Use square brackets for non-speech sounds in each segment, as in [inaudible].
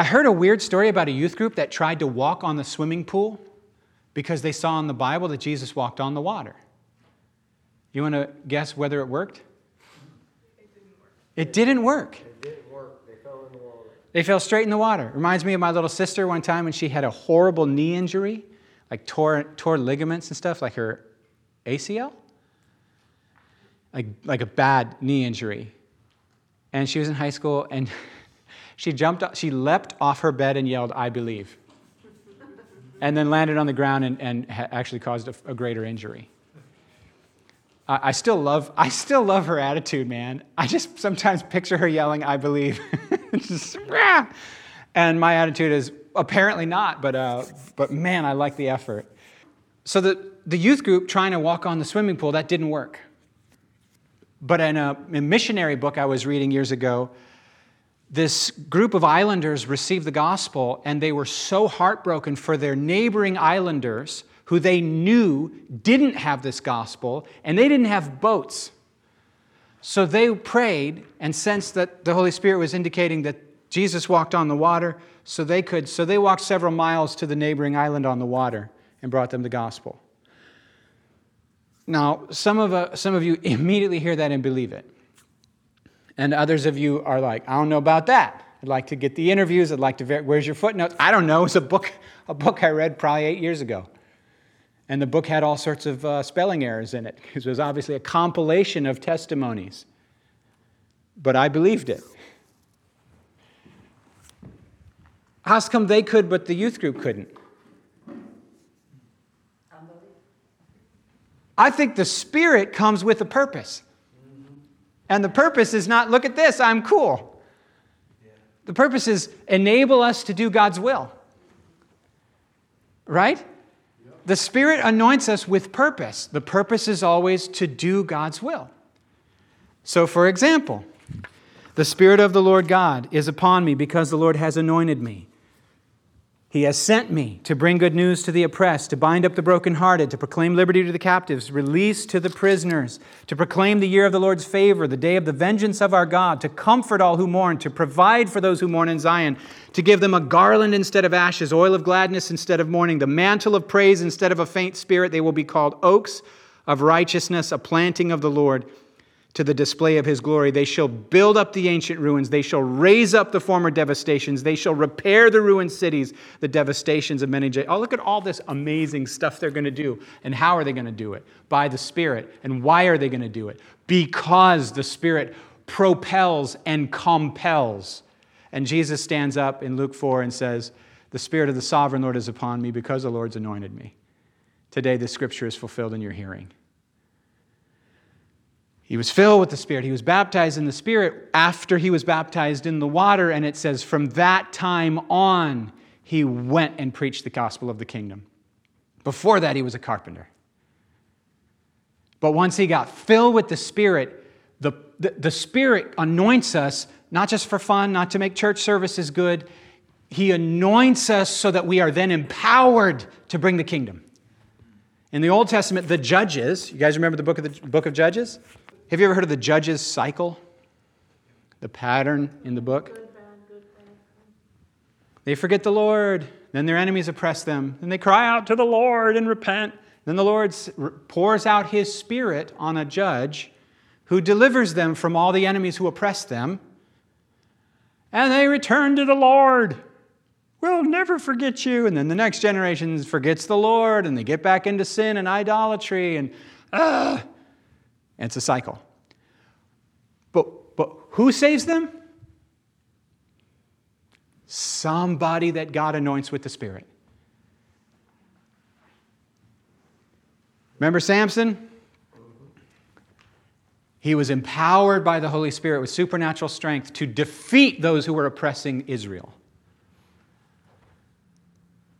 I heard a weird story about a youth group that tried to walk on the swimming pool because they saw in the Bible that Jesus walked on the water. You want to guess whether it worked? It didn't work. It didn't work. They fell in the water. They fell straight in the water. Reminds me of my little sister one time when she had a horrible knee injury, like tore, tore ligaments and stuff, like her ACL, like, like a bad knee injury. And she was in high school and [laughs] she jumped, she leapt off her bed and yelled, I believe. And then landed on the ground and, and actually caused a, a greater injury. I still love I still love her attitude, man. I just sometimes picture her yelling, "I believe," [laughs] just, and my attitude is apparently not, but uh, but man, I like the effort. So the the youth group trying to walk on the swimming pool that didn't work. But in a, a missionary book I was reading years ago, this group of islanders received the gospel, and they were so heartbroken for their neighboring islanders who they knew didn't have this gospel, and they didn't have boats. So they prayed and sensed that the Holy Spirit was indicating that Jesus walked on the water, so they could. So they walked several miles to the neighboring island on the water and brought them the gospel. Now, some of, uh, some of you [laughs] immediately hear that and believe it. And others of you are like, I don't know about that. I'd like to get the interviews. I'd like to, ver- where's your footnotes? I don't know. It's a book, a book I read probably eight years ago. And the book had all sorts of uh, spelling errors in it because it was obviously a compilation of testimonies. But I believed it. How's come they could, but the youth group couldn't? I think the Spirit comes with a purpose. And the purpose is not, look at this, I'm cool. The purpose is enable us to do God's will. Right? The Spirit anoints us with purpose. The purpose is always to do God's will. So, for example, the Spirit of the Lord God is upon me because the Lord has anointed me. He has sent me to bring good news to the oppressed, to bind up the brokenhearted, to proclaim liberty to the captives, release to the prisoners, to proclaim the year of the Lord's favor, the day of the vengeance of our God, to comfort all who mourn, to provide for those who mourn in Zion, to give them a garland instead of ashes, oil of gladness instead of mourning, the mantle of praise instead of a faint spirit. They will be called oaks of righteousness, a planting of the Lord to the display of his glory. They shall build up the ancient ruins. They shall raise up the former devastations. They shall repair the ruined cities, the devastations of many. Oh, look at all this amazing stuff they're going to do. And how are they going to do it? By the Spirit. And why are they going to do it? Because the Spirit propels and compels. And Jesus stands up in Luke 4 and says, The Spirit of the sovereign Lord is upon me because the Lord's anointed me. Today, the scripture is fulfilled in your hearing. He was filled with the Spirit. He was baptized in the Spirit after he was baptized in the water. And it says, from that time on, he went and preached the gospel of the kingdom. Before that, he was a carpenter. But once he got filled with the Spirit, the, the, the Spirit anoints us not just for fun, not to make church services good. He anoints us so that we are then empowered to bring the kingdom. In the Old Testament, the judges, you guys remember the book of the book of Judges? Have you ever heard of the judge's cycle? The pattern in the book? They forget the Lord, then their enemies oppress them, then they cry out to the Lord and repent. Then the Lord pours out his spirit on a judge who delivers them from all the enemies who oppress them. And they return to the Lord. We'll never forget you. And then the next generation forgets the Lord and they get back into sin and idolatry and ah, and it's a cycle. But, but who saves them? Somebody that God anoints with the Spirit. Remember Samson? He was empowered by the Holy Spirit with supernatural strength to defeat those who were oppressing Israel.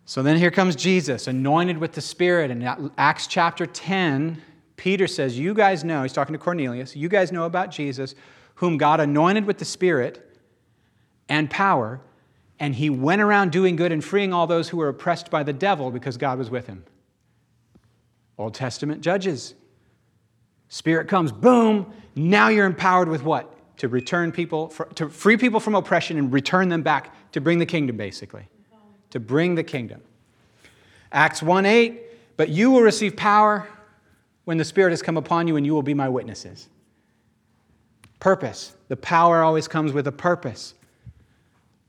So then here comes Jesus, anointed with the Spirit. In Acts chapter 10, Peter says, You guys know, he's talking to Cornelius, you guys know about Jesus, whom God anointed with the Spirit and power, and he went around doing good and freeing all those who were oppressed by the devil because God was with him. Old Testament judges. Spirit comes, boom, now you're empowered with what? To return people, to free people from oppression and return them back To bring the kingdom, basically. To bring the kingdom. Acts 1 8, but you will receive power when the Spirit has come upon you, and you will be my witnesses. Purpose. The power always comes with a purpose.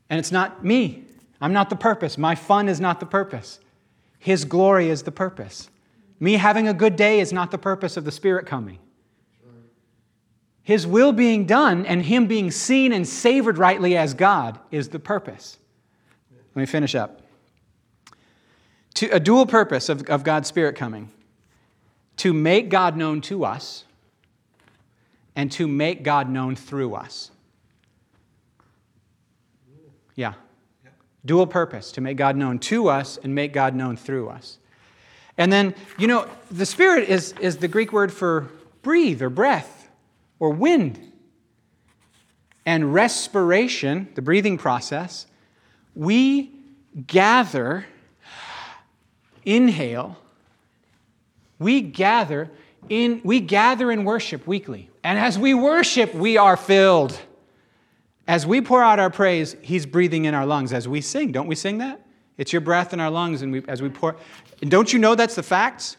And it's not me. I'm not the purpose. My fun is not the purpose. His glory is the purpose. Me having a good day is not the purpose of the Spirit coming. His will being done and Him being seen and savored rightly as God is the purpose. Let me finish up. To, a dual purpose of, of God's Spirit coming to make God known to us and to make God known through us. Yeah. Dual purpose to make God known to us and make God known through us. And then, you know, the Spirit is, is the Greek word for breathe or breath or wind. And respiration, the breathing process, we gather, inhale, we gather in we gather in worship weekly. And as we worship, we are filled. As we pour out our praise, He's breathing in our lungs as we sing. Don't we sing that? It's your breath in our lungs, and we, as we pour. And don't you know that's the facts?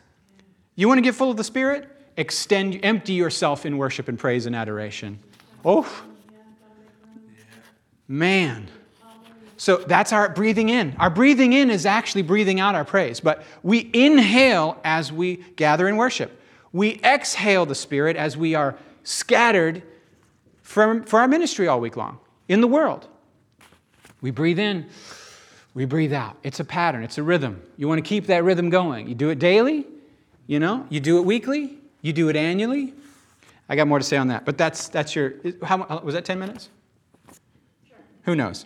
You want to get full of the Spirit? Extend, empty yourself in worship and praise and adoration. Oh, man. So that's our breathing in. Our breathing in is actually breathing out our praise, but we inhale as we gather in worship. We exhale the Spirit as we are scattered for, for our ministry all week long in the world. We breathe in, we breathe out. It's a pattern, it's a rhythm. You want to keep that rhythm going. You do it daily, you know, you do it weekly, you do it annually. I got more to say on that, but that's, that's your, how, uh, was that 10 minutes? Sure. Who knows?